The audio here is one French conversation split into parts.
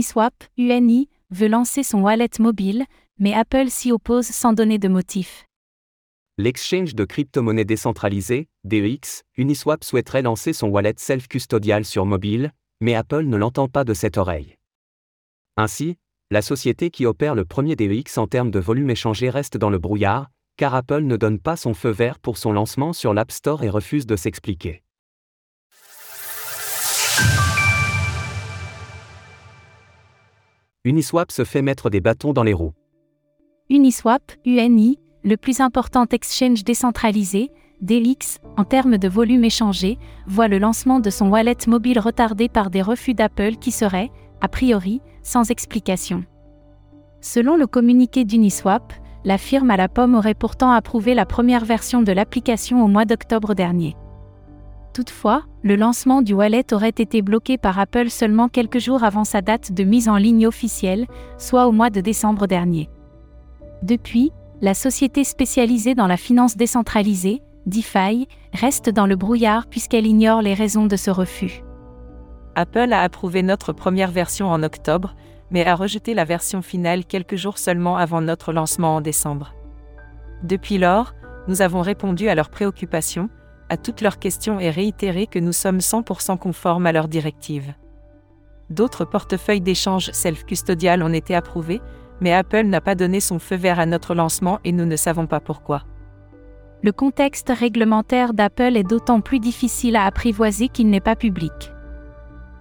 Uniswap, UNI, veut lancer son wallet mobile, mais Apple s'y oppose sans donner de motif. L'exchange de crypto-monnaies décentralisées, DEX, Uniswap souhaiterait lancer son wallet self-custodial sur mobile, mais Apple ne l'entend pas de cette oreille. Ainsi, la société qui opère le premier DEX en termes de volume échangé reste dans le brouillard, car Apple ne donne pas son feu vert pour son lancement sur l'App Store et refuse de s'expliquer. Uniswap se fait mettre des bâtons dans les roues. Uniswap, UNI, le plus important exchange décentralisé, DEX, en termes de volume échangé, voit le lancement de son wallet mobile retardé par des refus d'Apple qui seraient, a priori, sans explication. Selon le communiqué d'Uniswap, la firme à la pomme aurait pourtant approuvé la première version de l'application au mois d'octobre dernier. Toutefois, le lancement du wallet aurait été bloqué par Apple seulement quelques jours avant sa date de mise en ligne officielle, soit au mois de décembre dernier. Depuis, la société spécialisée dans la finance décentralisée, DeFi, reste dans le brouillard puisqu'elle ignore les raisons de ce refus. Apple a approuvé notre première version en octobre, mais a rejeté la version finale quelques jours seulement avant notre lancement en décembre. Depuis lors, nous avons répondu à leurs préoccupations, à toutes leurs questions et réitéré que nous sommes 100% conformes à leurs directives. D'autres portefeuilles d'échange self-custodial ont été approuvés, mais Apple n'a pas donné son feu vert à notre lancement et nous ne savons pas pourquoi. Le contexte réglementaire d'Apple est d'autant plus difficile à apprivoiser qu'il n'est pas public.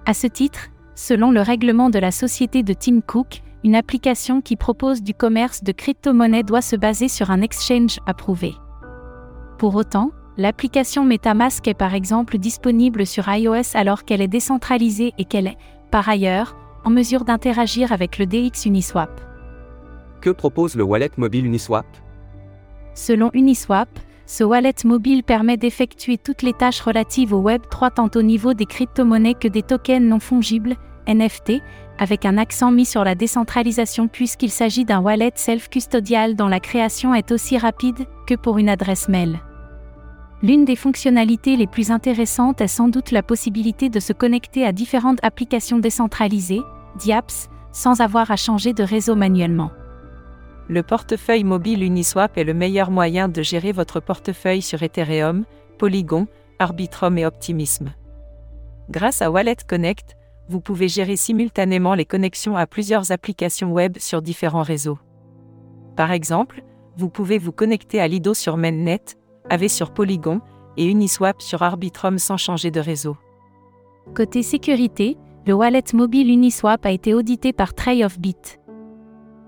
À ce titre, selon le règlement de la société de Tim Cook, une application qui propose du commerce de crypto-monnaies doit se baser sur un exchange approuvé. Pour autant, l'application MetaMask est par exemple disponible sur iOS alors qu'elle est décentralisée et qu'elle est, par ailleurs, en mesure d'interagir avec le DX Uniswap. Que propose le wallet mobile Uniswap? Selon Uniswap, ce wallet mobile permet d'effectuer toutes les tâches relatives au Web 3 tant au niveau des crypto-monnaies que des tokens non fongibles, NFT, avec un accent mis sur la décentralisation puisqu'il s'agit d'un wallet self-custodial dont la création est aussi rapide que pour une adresse mail. L'une des fonctionnalités les plus intéressantes est sans doute la possibilité de se connecter à différentes applications décentralisées, DApps, sans avoir à changer de réseau manuellement le portefeuille mobile Uniswap est le meilleur moyen de gérer votre portefeuille sur Ethereum, Polygon, Arbitrum et Optimism. Grâce à Wallet Connect, vous pouvez gérer simultanément les connexions à plusieurs applications web sur différents réseaux. Par exemple, vous pouvez vous connecter à Lido sur Mainnet, AV sur Polygon et Uniswap sur Arbitrum sans changer de réseau. Côté sécurité, le wallet mobile Uniswap a été audité par Tray of Bit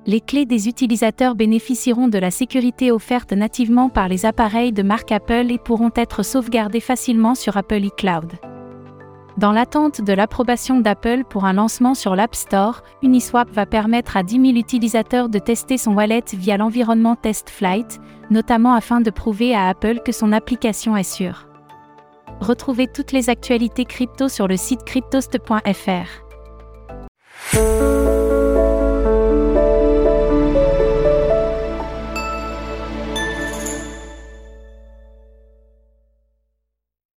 les clés des utilisateurs bénéficieront de la sécurité offerte nativement par les appareils de marque Apple et pourront être sauvegardées facilement sur Apple iCloud. Dans l'attente de l'approbation d'Apple pour un lancement sur l'App Store, Uniswap va permettre à 10 000 utilisateurs de tester son wallet via l'environnement Test Flight, notamment afin de prouver à Apple que son application est sûre. Retrouvez toutes les actualités crypto sur le site cryptost.fr.